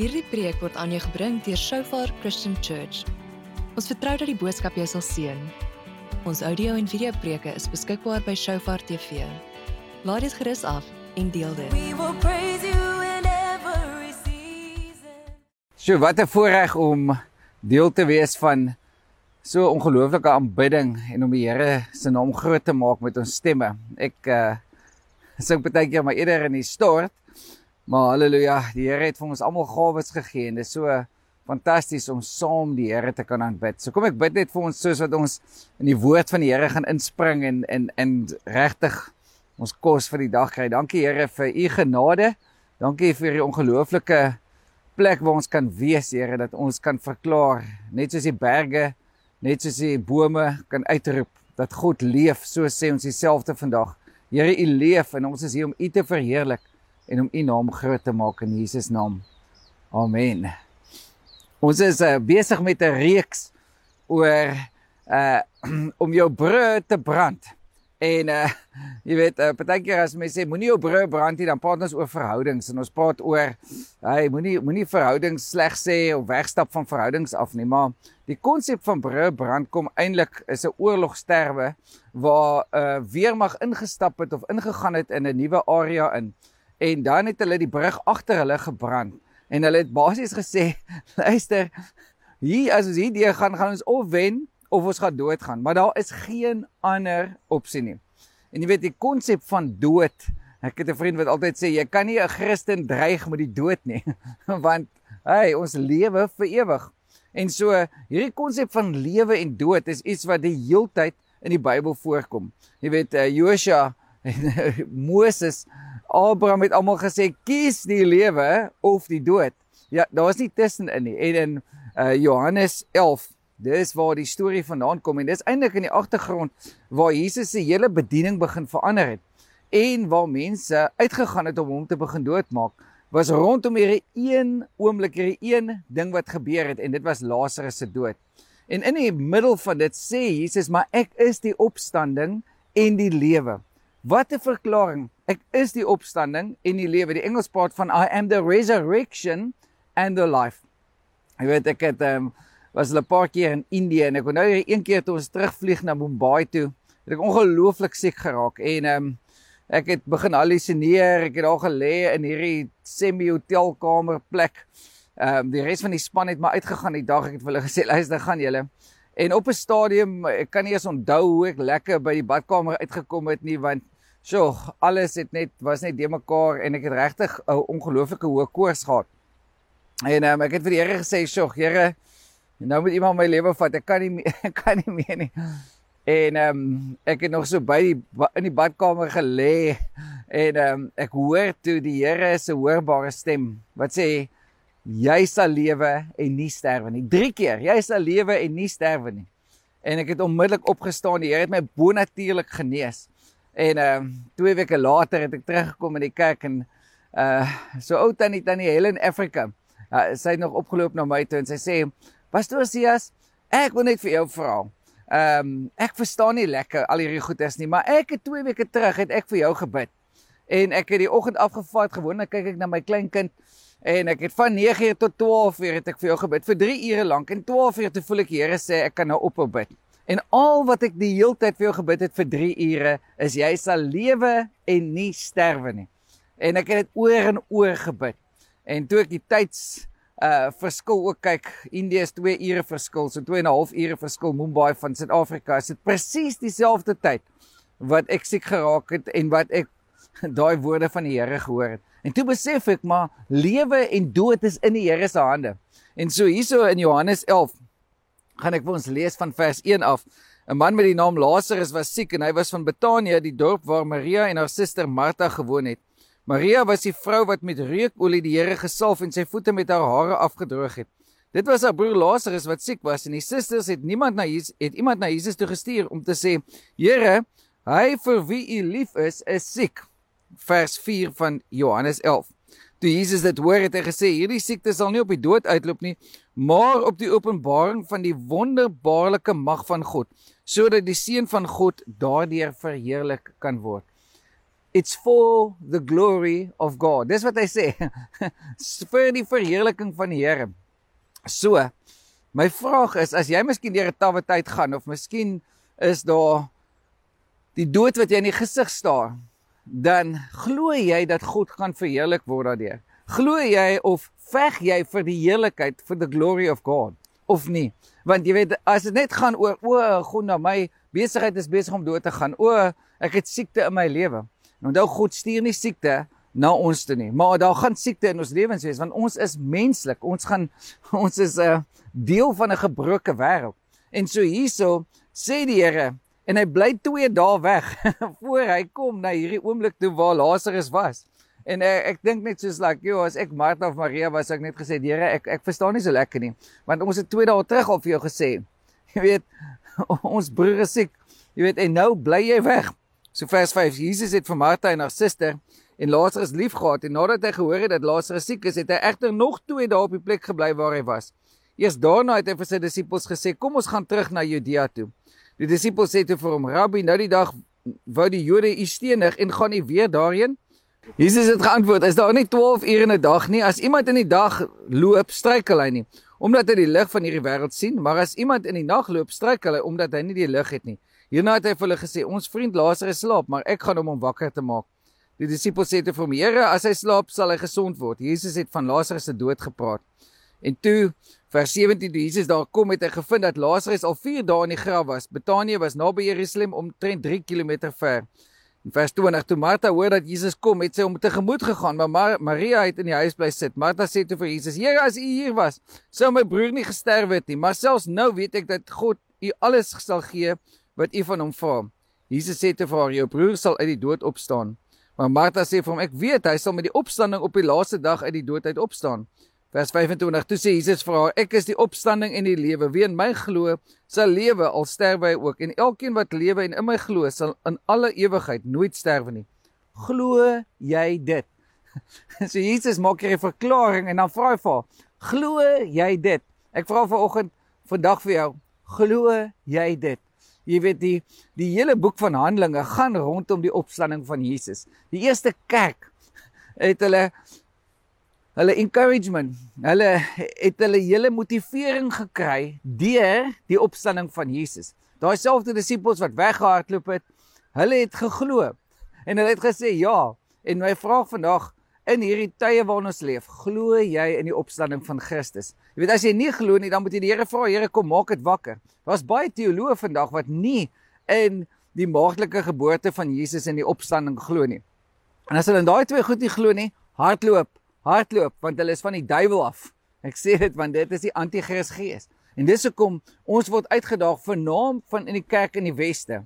Hierdie preek word aan jou gebring deur Shofar Christian Church. Ons vertrou dat die boodskap jou sal seën. Ons audio en video preke is beskikbaar by Shofar TV. Laat dit gerus af en deel dit. We will praise you in every season. So wat 'n voorreg om deel te wees van so ongelooflike aanbidding en om die Here se naam groot te maak met ons stemme. Ek uh sing baie keer maar eerder in die stort. Maar haleluja, die Here het vir ons almal gawes gegee en dit is so fantasties om saam die Here te kan aanbid. So kom ek bid net vir ons soos wat ons in die woord van die Here gaan inspring en en en regtig ons kos vir die dag kry. Dankie Here vir u genade. Dankie vir die ongelooflike plek waar ons kan wees, Here, dat ons kan verklaar, net soos die berge, net soos die bome kan uitroep dat God leef, so sê ons dieselfde vandag. Here, U leef en ons is hier om U te verheerlik en om U naam groot te maak in Jesus naam. Amen. Ons is uh, besig met 'n reeks oor uh om jou brûe te brand. En uh jy weet, uh, partykeer as mense sê moenie jou brûe brand nie, dan praat ons oor verhoudings en ons praat oor hy moenie moenie verhoudings sleg sê of wegstap van verhoudings af nie, maar die konsep van brûe brand kom eintlik is 'n oorlogsterwe waar 'n uh, weermag ingestap het of ingegaan het in 'n nuwe area in en dan het hulle die brug agter hulle gebrand. En hulle het basies gesê luister hier as ons hier deur gaan gaan ons of wen of ons gaan doodgaan. Maar daar is geen ander opsie nie. En jy weet die konsep van dood ek het 'n vriend wat altyd sê jy kan nie 'n Christen dreig met die dood nie want hey ons lewe vir ewig en so hierdie konsep van lewe en dood is iets wat die heeltyd in die Bybel voorkom. Jy weet uh, Josua en Moses Abraham het almal gesê kies die lewe of die dood. Ja, daar's nie tussenin nie. En in uh, Johannes 11, dis waar die storie vandaan kom en dis eintlik in die agtergrond waar Jesus se hele bediening begin verander het en waar mense uitgegaan het om hom te begin doodmaak was rondom hierdie een oomblik hierdie een ding wat gebeur het en dit was Lazarus se dood. En in die middel van dit sê Jesus, maar ek is die opstanding en die lewe. Wat 'n verklaring. Ek is die opstanding en die lewe. Die Engels praat van I am the resurrection and the life. Jy weet ek het um, was 'n paar keer in Indië en ek onthou een keer toe ons terugvlieg na Mumbai toe, het ek ongelooflik siek geraak en um, ek het begin halusineer. Ek het daar gelê in hierdie semi-hotelkamer plek. Ehm um, die res van die span het maar uitgegaan die dag. Ek het vir hulle gesê, "Luister, gaan julle." En op 'n stadium, ek kan nie eens onthou hoe ek lekker by die badkamer uitgekom het nie want sjoe, alles het net was net de mekaar en ek het regtig 'n ongelooflike hoë koors gehad. En um, ek het vir die Here gesê, "Sjoe, Here, nou moet iemand my lewe vat. Ek kan nie ek kan nie meer nie." En ehm um, ek het nog so by die in die badkamer gelê en ehm um, ek hoor toe die Here se hoorbare stem wat sê jy sal lewe en nie sterwe nie. 3 keer, jy sal lewe en nie sterwe nie. En ek het onmiddellik opgestaan. Die Here het my bonatuurlik genees. En ehm uh, 2 weke later het ek teruggekom in die kerk en uh so ou tannie tannie Helen Africa. Uh, sy het nog opgeloop na my toe en sy sê: "Pastoor Sias, ek wil net vir jou vra. Ehm um, ek verstaan nie lekker al hierdie goeders nie, maar ek het 2 weke terug het ek vir jou gebid. En ek het die oggend afgevat gewoonlik kyk ek na my kleinkind En ek het van 9uur tot 12uur het ek vir jou gebid vir 3 ure lank en 12uur toe voel ek Here sê ek kan nou ophou bid. En al wat ek die hele tyd vir jou gebid het vir 3 ure is jy sal lewe en nie sterwe nie. En ek het dit oor en oor gebid. En toe ek die tyds uh verskil ook kyk, Indië is 2 ure verskil, so 2 en 'n half ure verskil Mumbai van Suid-Afrika. Is dit presies dieselfde tyd wat ek siek geraak het en wat ek daai woorde van die Here gehoor het. En toe besef ek maar lewe en dood is in die Here se hande. En so hierso in Johannes 11 gaan ek vir ons lees van vers 1 af. 'n Man met die naam Lazarus was siek en hy was van Betanië, die dorp waar Maria en haar suster Martha gewoon het. Maria was die vrou wat met reukolie die Here gesalf en sy voete met haar hare afgedroog het. Dit was haar broer Lazarus wat siek was en die susters het niemand na Jesus het iemand na Jesus toe gestuur om te sê: "Here, hy vir wie u lief is, is siek." Vers 4 van Johannes 11. Toe Jesus dit hoor het hy gesê hierdie siekte sal nie op die dood uitloop nie, maar op die openbaring van die wonderbaarlike mag van God, sodat die seun van God daardeur verheerlik kan word. it's for the glory of God. Dis wat hy sê. vir die verheerliking van die Here. So, my vraag is as jy miskien deur 'n tawwe tyd gaan of miskien is daar die dood wat jy in die gesig staar, dan glo jy dat God gaan verheerlik word daardeur. Glo jy of veg jy vir die heerlikheid vir the glory of God of nie? Want jy weet as dit net gaan oor o, God nou my besigheid is besig om dood te gaan. O, ek het siekte in my lewe. En onthou God stuur nie siekte na ons toe nie, maar daar gaan siekte in ons lewens wees want ons is menslik. Ons gaan ons is 'n uh, deel van 'n gebroke wêreld. En so hierso sê die Here en hy bly 2 dae weg voor hy kom na hierdie oomblik toe waar Lazarus was. En uh, ek dink net soos like, joh, as ek Martha of Maria was, ek net gesê, "Here, ek ek verstaan nie so lekker nie." Want ons het 2 dae terug al vir jou gesê. Jy weet, ons broer is siek. Jy weet, en nou bly jy weg. So vers 5. Jesus het vir Martha en haar suster en Lazarus liefgehad en nadat hy gehoor het dat Lazarus siek is, het hy egter nog 2 dae op die plek gebly waar hy was. Eers daarna het hy vir sy disippels gesê: "Kom ons gaan terug na Judea toe." Die disippels sê toe vir hom: "Rabbi, nou die dag wou die Jode u stenig en gaan u weer daarheen?" Jesus het geantwoord: "Is daar nie 12 ure in 'n dag nie? As iemand in die dag loop, struikel hy nie, omdat hy die lig van hierdie wêreld sien, maar as iemand in die nag loop, struikel hy omdat hy nie die lig het nie." Hierna het hy vir hulle gesê: "Ons vriend Lazarus slaap, maar ek gaan hom om wakker te maak." Die disippels sê te hom: "Here, as hy slaap, sal hy gesond word." Jesus het van Lazarus se dood gepraat. En toe vers 17 toe Jesus daar kom het hy gevind dat Lazarus al 4 dae in die graf was. Betanië was naby Jerusalem omtrent 3 km ver. In vers 20 toe Martha hoor dat Jesus kom, het sy hom tegemoet gegaan, maar Mar Maria het in die huis bly sit. Martha sê toe vir Jesus: "Here, as U hier was, sou my broer nie gesterf het nie, maar selfs nou weet ek dat God U alles sal gee wat U van hom vra." Jesus sê te vir haar: "Jou broer sal uit die dood opstaan." Maar Martha sê vir hom: "Ek weet hy sal met die opstanding op die laaste dag uit die dood uit opstaan." Vers 25. Toe sê Jesus vir haar: "Ek is die opstanding en die lewe. Wie in my glo, sal lewe al sterwe hy ook, en elkeen wat lewe en in my glo, sal in alle ewigheid nooit sterwe nie." Glo jy dit? so Jesus maak hier 'n verklaring en dan vra hy vir haar: "Glo jy dit?" Ek vra vanoggend vandag vir jou: "Glo jy dit?" Jy weet die die hele boek van Handelinge gaan rondom die opstanding van Jesus. Die eerste kerk het hulle hulle encouragement, hulle het hulle hele motivering gekry deur die opstanding van Jesus. Daai selfde disippels wat weggehardloop het, hulle het geglo en hulle het gesê ja. En my vraag vandag in hierdie tye waarin ons leef, glo jy in die opstanding van Christus? Jy weet as jy nie glo nie, dan moet jy die Here vra, Here kom maak dit wakker. Daar's baie teoloë vandag wat nie in die maagdelike geboorte van Jesus en die opstanding glo nie. En as hulle in daai twee goed nie glo nie, hardloop hardloop want hulle is van die duiwel af. Ek sê dit want dit is die anti-kris gees. En dis hoekom ons word uitgedaag vir naam van in die kerk in die weste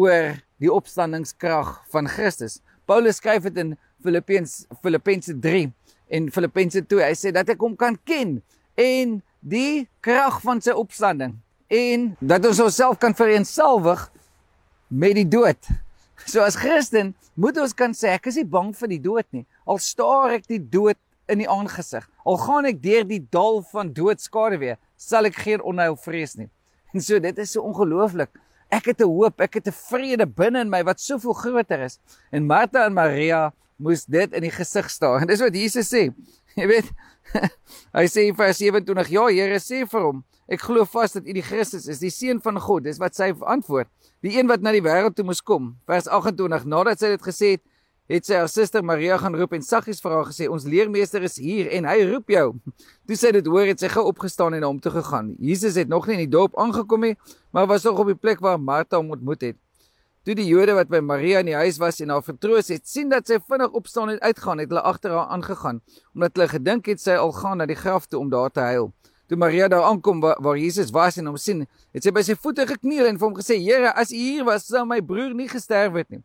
oor die opstandingskrag van Christus. Paulus skryf dit in Filippense Filippense 3 en Filippense 2. Hy sê dat ek hom kan ken en die krag van sy opstanding en dat ons onsself kan vereenselwig met die dood. So as Christen moet ons kan sê ek is nie bang vir die dood nie. Al staar ek die dood in die aangesig, al gaan ek deur die dal van doodskade weer, sal ek geen onheil vrees nie. En so dit is so ongelooflik. Ek het 'n hoop, ek het 'n vrede binne in my wat soveel groter is. En Martha en Maria moes dit in die gesig staar. En dis wat Jesus sê. Jy weet, hy sê in vers 27, ja, Here sê vir hom, ek glo vas dat U die Christus is, die seun van God. Dis wat sy antwoord. Die een wat na die wêreld toe moes kom. Vers 28, nadat sy dit gesê het, het sy haar suster Maria gaan roep en saggies vir haar gesê ons leermeester is hier en hy roep jou. Toe sy dit hoor het sy gou opgestaan en na hom toe gegaan. Jesus het nog nie in die dorp aangekom nie, maar was nog op die plek waar Martha hom ontmoet het. Toe die Jode wat by Maria in die huis was en haar vertroos het, sien dat sy vinnig opstaan en uitgaan, het hulle agter haar aangegaan, omdat hulle gedink het sy al gaan na die graf toe om daar te huil. Toe Maria daar aankom waar, waar Jesus was en hom sien, het sy by sy voete gekniel en vir hom gesê: "Here, as U hier was, sou my broer nie gesterf het nie."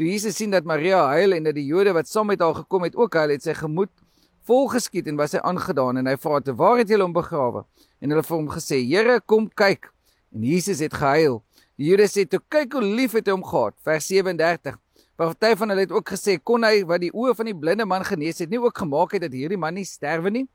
Toe Jesus sien dat Maria huil en dat die Jode wat saam met haar gekom het ook huil, het sy gemoed vol geskiet en was hy aangedaan en hy vra te waar het julle hom begrawe? En hulle het vir hom gesê: "Here, kom kyk." En Jesus het gehuil. Die Jode sê: "Toe kyk hoe lief het hy hom gehad." Vers 37. Party van hulle het ook gesê: "Kon hy wat die oë van die blinde man genees het, nie ook gemaak het dat hierdie man nie sterwe nie?"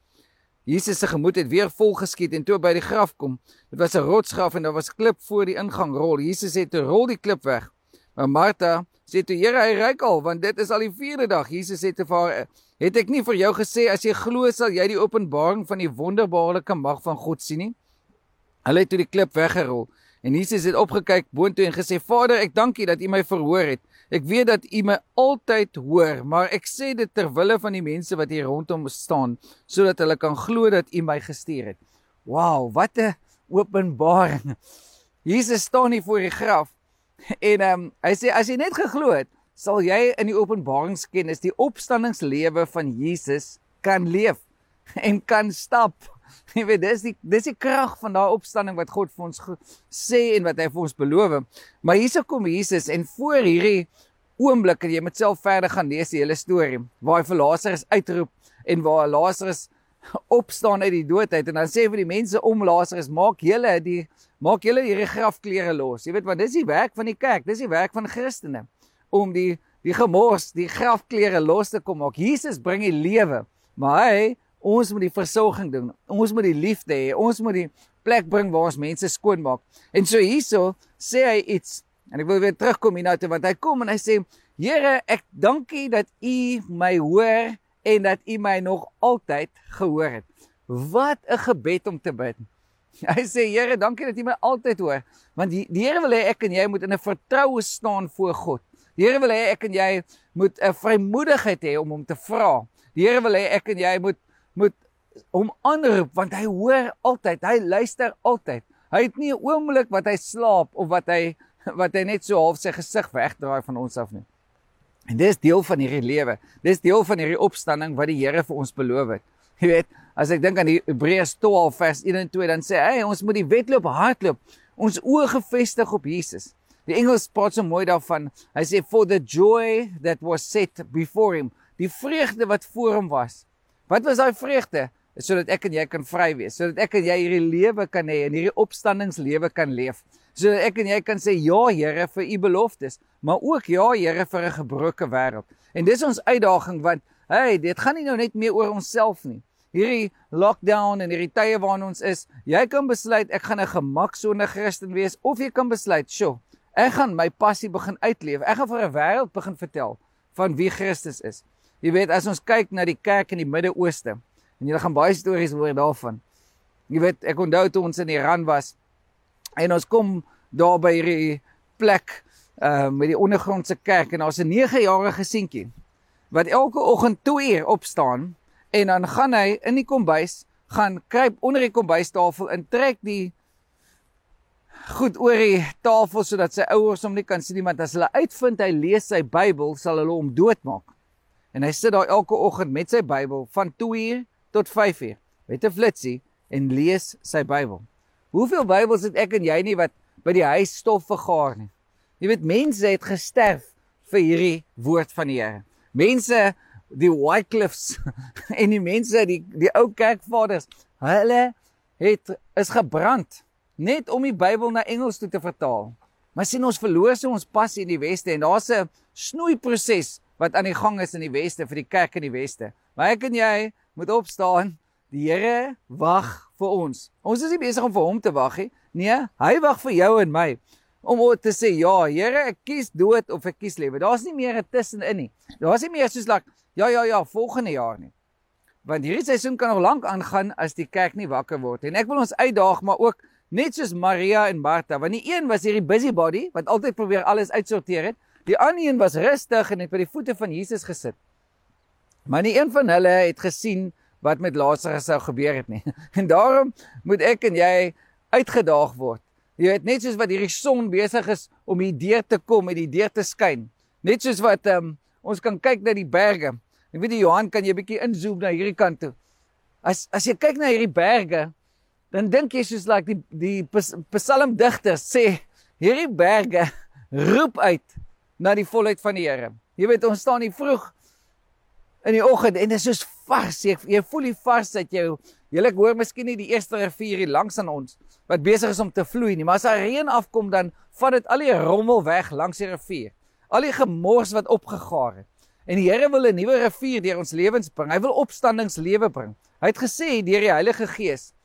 Jesus se gemoed het weer vol geskiet en toe by die graf kom, dit was 'n rotsgraf en daar was klip voor die ingang rol. Jesus het 'n rol die klip weg. Maar Martha Sê toe Here, hy ryk al want dit is al die 4de dag. Jesus sê te vir haar, het ek nie vir jou gesê as jy glo sal jy die openbaring van die wonderbaarlike mag van God sien nie? Hulle het toe die klip weggerol en Jesus het opgekyk boontoe en gesê: "Vader, ek dank U dat U my verhoor het. Ek weet dat U my altyd hoor, maar ek sê dit ter wille van die mense wat hier rondom staan, sodat hulle kan glo dat U my gestuur het." Wow, wat 'n openbaring. Jesus staan hier voor die graf en ehm um, hy sê as jy net geglo het, sal jy in die openbaringskennis die opstanningslewe van Jesus kan leef en kan stap. Jy weet dis die dis die krag van daai opstanding wat God vir ons sê en wat hy vir ons beloof. Maar hierse kom Jesus en voor hierdie oomblik en jy moet self verder gaan lees die hele storie waar hy vir Lazarus uitroep en waar Lazarus opstaan uit die doodheid en dan sê vir die mense om Lazarus maak julle die maak julle hierdie grafklere los. Jy weet want dis die werk van die kerk, dis die werk van Christene om die die gemors, die grafklere los te kom maak. Jesus bring die lewe, maar hy Ons moet die versorging doen. Ons moet die liefde hê. Ons moet die plek bring waar ons mense skoon maak. En so hierso sê hy iets. En ek wil weer terugkom hierna toe want hy kom en hy sê: "Here, ek dankie dat U my hoor en dat U my nog altyd gehoor het." Wat 'n gebed om te bid. Hy sê: "Here, dankie dat U my altyd hoor." Want die, die Here wil hê ek en jy moet in 'n vertroue staan voor God. Die Here wil hê ek en jy moet 'n vrymoedigheid hê om hom te vra. Die Here wil hê ek en jy moet moet hom aanroep want hy hoor altyd, hy luister altyd. Hy het nie 'n oomblik wat hy slaap of wat hy wat hy net so half sy gesig wegdraai van ons af nie. En dis deel van hierdie lewe. Dis deel van hierdie opstanding wat die Here vir ons beloof het. Jy weet, as ek dink aan die Hebreërs 12 vers 1 en 2 dan sê hy, ons moet die wedloop hardloop, ons oë gefestig op Jesus. Die Engels praat so mooi daarvan. Hy sê for the joy that was set before him, die vreugde wat voor hom was. Wat was daai vreugde? Is sodat ek en jy kan vry wees, sodat ek en jy hierdie lewe kan hê en hierdie opstandingslewe kan leef. Sodat ek en jy kan sê ja Here vir u beloftes, maar ook ja Here vir 'n gebroke wêreld. En dis ons uitdaging want hey, dit gaan nie nou net meer oor onsself nie. Hierdie lockdown en hierdie tye waarin ons is, jy kan besluit ek gaan 'n gemaksone Christen wees of jy kan besluit, "Sjoe, ek gaan my passie begin uitleef. Ek gaan vir 'n wêreld begin vertel van wie Christus is." Jy weet as ons kyk na die kerk in die Midde-Ooste en jy gaan baie stories hoor daarvan. Jy weet ek onthou toe ons in Iran was en ons kom daar by hierdie plek uh met die ondergrondse kerk en daar's 'n 9-jarige seentjie wat elke oggend 2 uur opstaan en dan gaan hy in die kombuis gaan kruip onder die kombuistafel en trek die goed oor die tafel sodat sy ouers hom nie kan sien want as hulle uitvind hy lees sy Bybel sal hulle hom doodmaak. En hy sit daar elke oggend met sy Bybel van 2uur tot 5uur met 'n flitsie en lees sy Bybel. Hoeveel Bybels het ek en jy nie wat by die huis stof vergaar nie? Jy weet mense het gesterf vir hierdie woord van die Here. Mense die Wycliffes en die mense die die ou kerkvaders, hulle het is gebrand net om die Bybel na Engels toe te vertaal. Maar sien ons verloor so ons pas in die weste en daar's 'n snoeiproses wat aan die gang is in die weste vir die kerk in die weste. Maar ek en jy moet opstaan. Die Here wag vir ons. Ons is nie besig om vir hom te wag nie. Nee, hy wag vir jou en my om te sê ja, Here, ek kies dood of ek kies lewe. Daar's nie meer 'n tussenin nie. Daar's nie meer soos like ja ja ja, volgende jaar nie. Want hierdie seisoen kan nog lank aangaan as die kerk nie wakker word. En ek wil ons uitdaag maar ook net soos Maria en Martha, want die een was hierdie busybody wat altyd probeer alles uitsorteer het. Die ander een was rustig en het by die voete van Jesus gesit. Maar nie een van hulle het gesien wat met Lazarus sou gebeur het nie. En daarom moet ek en jy uitgedaag word. Jy weet net soos wat hierdie son besig is om hier deur te kom en die deur te skyn. Net soos wat um, ons kan kyk na die berge. Ek weet die Johan kan jy bietjie inzoom na hierdie kant toe. As as jy kyk na hierdie berge, dan dink jy soos like die die psalmdigter sê, hierdie berge roep uit na die volheid van die Here. Jy weet ons staan hier vroeg in die oggend en dit is soos vars. Jy, jy voel die varsheid jou. Lek hoor miskien nie die eerste rivier hier langs aan ons wat besig is om te vloei nie, maar as daar reën afkom dan vat dit al die rommel weg langs die rivier. Al die gemors wat opgegaar het. En die Here wil 'n nuwe rivier deur ons lewens bring. Hy wil opstandingslewe bring. Hy het gesê deur die Heilige Gees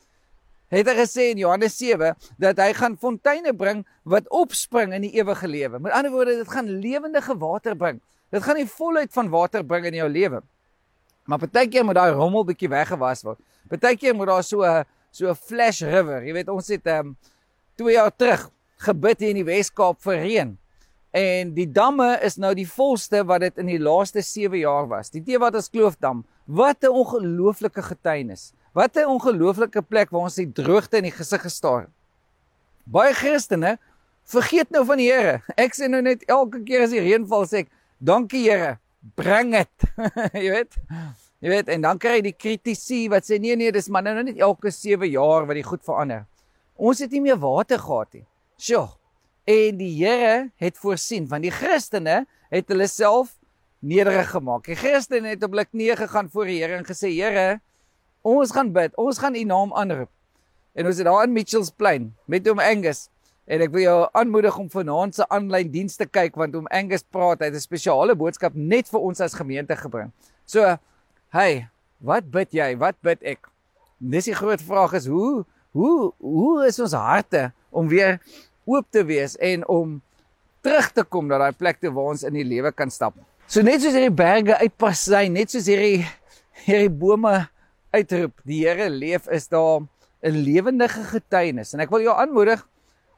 het hy gesê in Johannes 7 dat hy gaan fonteine bring wat opspring in die ewige lewe. Met ander woorde, dit gaan lewendige water bring. Dit gaan die volheid van water bring in jou lewe. Maar partykeer moet daai rommel bietjie weggewas word. Partykeer moet daar so 'n so 'n flash river. Jy weet ons het ehm um, 2 jaar terug gebid hier in die Wes-Kaap vir reën. En die damme is nou die volste wat dit in die laaste 7 jaar was. Die Teewaters Kloofdam. Wat 'n ongelooflike getuienis. Wat 'n ongelooflike plek waar ons die droogte in die gesig gestaar. Baie Christene vergeet nou van die Here. Ek sê nou net elke keer as die reën val sê ek, "Dankie Here, bring dit." jy weet? Jy weet, en dan kry jy die kritisie wat sê nee nee, dis maar nou net elke 7 jaar wat die goed verander. Ons het nie meer water gehad nie. Sjoe. En die Here het voorsien want die Christene het hulle self nederig gemaak. Die Christene het op hulle knieë gegaan voor die Here en gesê Here, ons gaan bid, ons gaan U naam aanroep. En ons het daar in Mitchells Plain met hom Angus en ek wil jou aanmoedig om vanaand se aanlyn dienste kyk want hom Angus praat, hy het 'n spesiale boodskap net vir ons as gemeente gebring. So, hey, wat bid jy? Wat bid ek? Dis die groot vraag is hoe hoe hoe is ons harte om weer oop te wees en om terug te kom na daai plek toe waar ons in die lewe kan stap. So net soos hierdie berge uitpassy, net soos hierdie hierdie bome uitroep, die Here leef is daar 'n lewendige getuienis en ek wil jou aanmoedig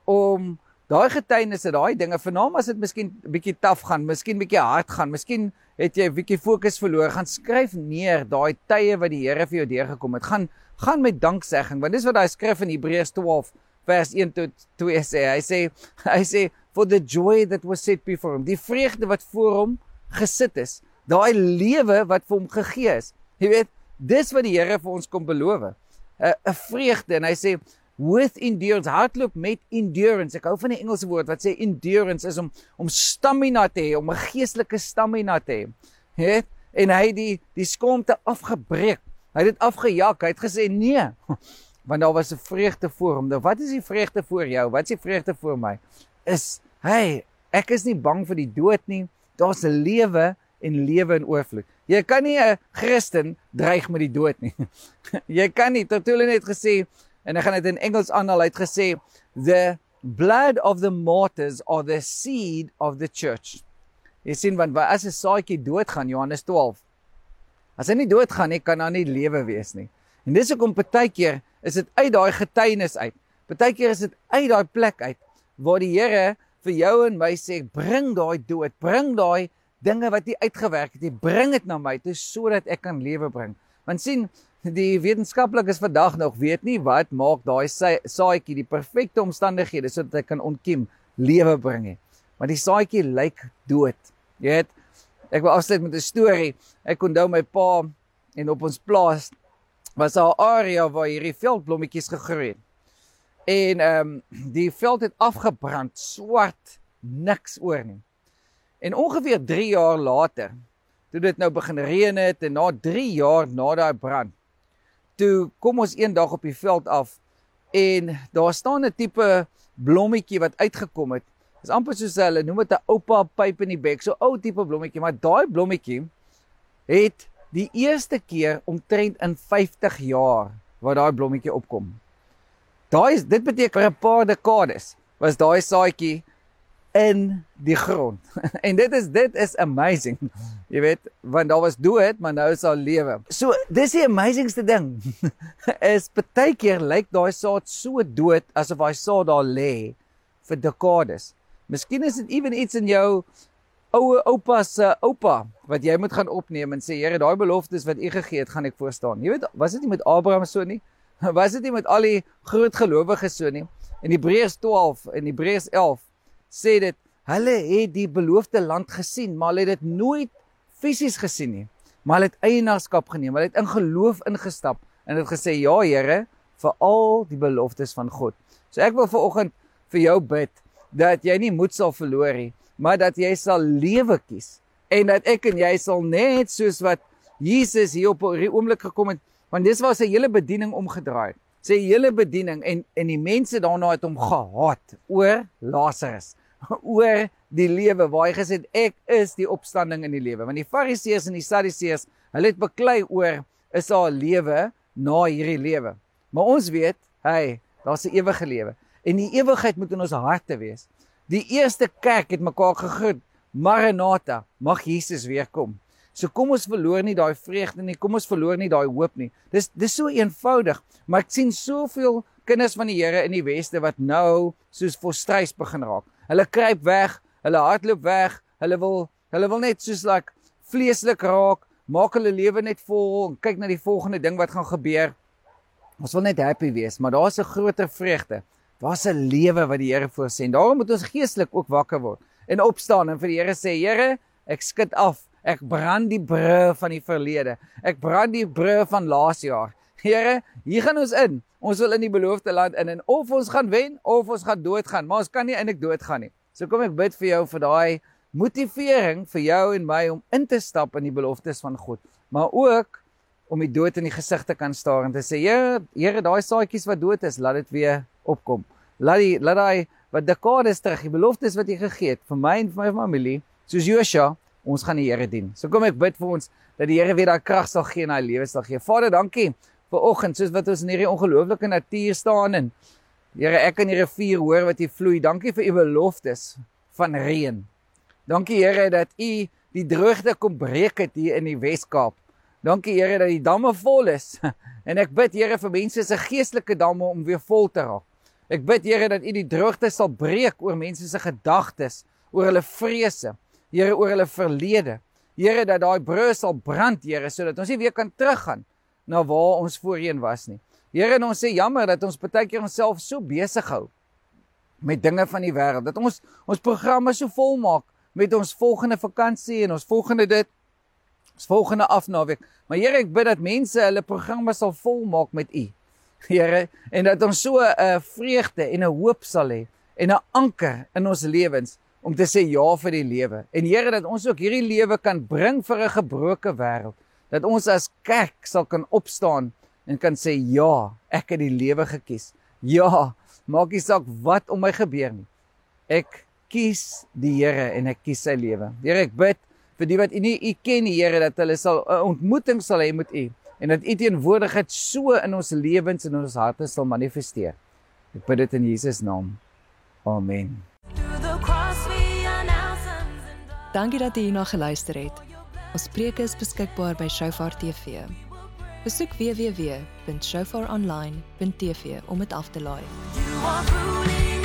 om daai getuienisse, daai dinge, vernaam as dit miskien bietjie taaf gaan, miskien bietjie hard gaan, miskien het jy 'n bietjie fokus verloor, gaan skryf neer daai tye wat die Here vir jou deurgekom het. Gaan gaan met danksegging, want dis wat daai skrif in Hebreërs 12 vers 1 tot 2 sê. Hy sê hy sê for the joy that was set before him, die vreugde wat voor hom gesit is, daai lewe wat vir hom gegee is. Jy weet, dis wat die Here vir ons kom beloof. 'n 'n vreugde en hy sê with endurance hardloop met endurance. Ek hou van die Engelse woord wat sê endurance is om om stamina te hê om 'n geestelike stamina te hê het en hy die die skoonte afgebreek. Hy het dit afgejak. Hy het gesê nee want daar was 'n vreugde voor hom. Nou wat is die vreugde voor jou? Wat is die vreugde voor my? Is hey ek is nie bang vir die dood nie. Daar's 'n lewe en lewe in oorvloed. Jy kan nie 'n Christen dreig met die dood nie. Jy kan nie tot hulle net gesê en ek gaan dit in Engels aanhaal. Hy het gesê the blood of the martyrs are the seed of the church. Jy sien want as 'n saadjie doodgaan Johannes 12. As hy nie doodgaan nie, kan daar nie lewe wees nie. En dis hoekom partykeer is dit uit daai getuienis uit. Partykeer is dit uit daai plek uit waar die Here vir jou en my sê bring daai dood, bring daai dinge wat jy uitgewerk het, jy bring dit na my toe sodat ek kan lewe bring. Want sien, die wetenskaplikes vandag nog weet nie wat maak daai saadjie die perfekte omstandighede sodat hy kan ontkiem lewe bring nie. Want die saadjie lyk dood. Jy weet, ek wil afsluit met 'n storie. Ek onthou my pa en op ons plaas was daar 'n area waar hierdie veldblommetjies gegroei het. En ehm um, die veld het afgebrand, swart, niks oor nie. En ongeveer 3 jaar later, toe dit nou begin reën het en na 3 jaar na daai brand toe kom ons eendag op die veld af en daar staan 'n tipe blommetjie wat uitgekom het. Dis amper soos hulle noem dit 'n oupa pyp in die bek, so ou tipe blommetjie, maar daai blommetjie het die eerste keer omtrent in 50 jaar wat daai blommetjie opkom. Daai is dit beteken 'n paar dekades was daai saadjie in die grond. en dit is dit is amazing. Jy weet, want daar was dood, maar nou is daar lewe. So, dis die amazingste ding. is baie keer lyk daai saad so dood asof hy saad daar lê vir dekades. Miskien is dit ewen iets in jou oue oupa se oupa wat jy moet gaan opneem en sê Here, daai beloftes wat U gegee het, gaan ek voorstaan. Jy weet, was dit nie met Abraham so nie? Was dit nie met al die groot gelowiges so nie? In Hebreërs 12 en Hebreërs 11 sê dit hulle het die beloofde land gesien, maar hulle het dit nooit fisies gesien nie. Maar hulle het eienaarskap geneem. Hulle het in geloof ingestap en het gesê ja Here vir al die beloftes van God. So ek wil vanoggend vir jou bid dat jy nie moed sal verloor nie, maar dat jy sal lewe kies en dat ek en jy sal net soos wat Jesus hier op hierdie oomblik gekom het, want dis waar sy hele bediening omgedraai het. Sy hele bediening en en die mense daarna het hom gehaat oor Lazarus. oor die lewe waar hy gesê het ek is die opstanding in die lewe want die fariseërs en die sadduseërs hulle het beklei oor is daar 'n lewe na hierdie lewe maar ons weet Hey, daar's 'n ewige lewe. En die ewigheid moet in ons harte wees. Die eerste kerk het mekaar gegroet. Maranatha, mag Jesus weer kom. So kom ons verloor nie daai vreugde nie, kom ons verloor nie daai hoop nie. Dis dis so eenvoudig, maar ek sien soveel kinders van die Here in die weste wat nou soos frustreis begin raak. Hulle kruip weg, hulle hardloop weg, hulle wil hulle wil net soos like vleeslik raak, maak hulle lewe net vol en kyk na die volgende ding wat gaan gebeur. Ons wil net happy wees, maar daar's 'n groter vreugde. Daar's 'n lewe wat die Here voorsien. Daarom moet ons geestelik ook wakker word en opstaan en vir die Here sê, Here, ek skud af. Ek brand die brûe van die verlede. Ek brand die brûe van laas jaar. Here, hier gaan ons in. Ons wil in die beloofde land in en of ons gaan wen of ons gaan doodgaan, maar ons kan nie eintlik doodgaan nie. So kom ek bid vir jou vir daai motivering vir jou en my om in te stap in die beloftes van God, maar ook om die dood in die gesig te kan staar en te sê, Here, Here, daai saadjies wat dood is, laat dit weer opkom. Laat die laat daai wat dekades terug, die beloftes wat jy gegee het vir my en vir my familie, soos Josua, ons gaan die Here dien. So kom ek bid vir ons dat die Here weer daai krag sal gee en daai lewe sal gee. Vader, dankie vir oggend, soos wat ons in hierdie ongelooflike natuur staan en Here, ek kan die rivier hoor wat hier vloei. Dankie vir u beloftes van reën. Dankie Here dat U die droogte kom breek het hier in die Wes-Kaap. Dankie Here dat die damme vol is. En ek bid Here vir mense se geestelike damme om weer vol te raak. Ek bid Here dat U die droogte sal breek oor mense se gedagtes, oor hulle vrese, Here oor hulle verlede. Here dat daai brûe sal brand, Here, sodat ons nie weer kan teruggaan na waar ons voorheen was nie. Here, ons sê jammer dat ons baie keer onsself so besig hou met dinge van die wêreld. Dat ons ons programme so vol maak met ons volgende vakansie en ons volgende dit ons volgende afnaweek. Maar Here, ek bid dat mense hulle programme sal volmaak met U. Here, en dat ons so 'n uh, vreugde en 'n hoop sal hê en 'n anker in ons lewens om te sê ja vir die lewe. En Here, dat ons ook hierdie lewe kan bring vir 'n gebroke wêreld. Dat ons as kerk sal kan opstaan en kan sê ja, ek het die lewe gekies. Ja, maak nie saak wat om my gebeur nie. Ek kies die Here en ek kies sy lewe. Here, ek bid vir die wat U nie U ken die Here dat hulle sal 'n ontmoeting sal hê met U en dat U teenwoordigheid so in ons lewens en in ons harte sal manifesteer. Ek bid dit in Jesus naam. Amen. Dankie dat jy hierna geluister het. Ons preke is beskikbaar by Shofar TV. Besoek www.shofaronline.tv om dit af te laai. You are ruling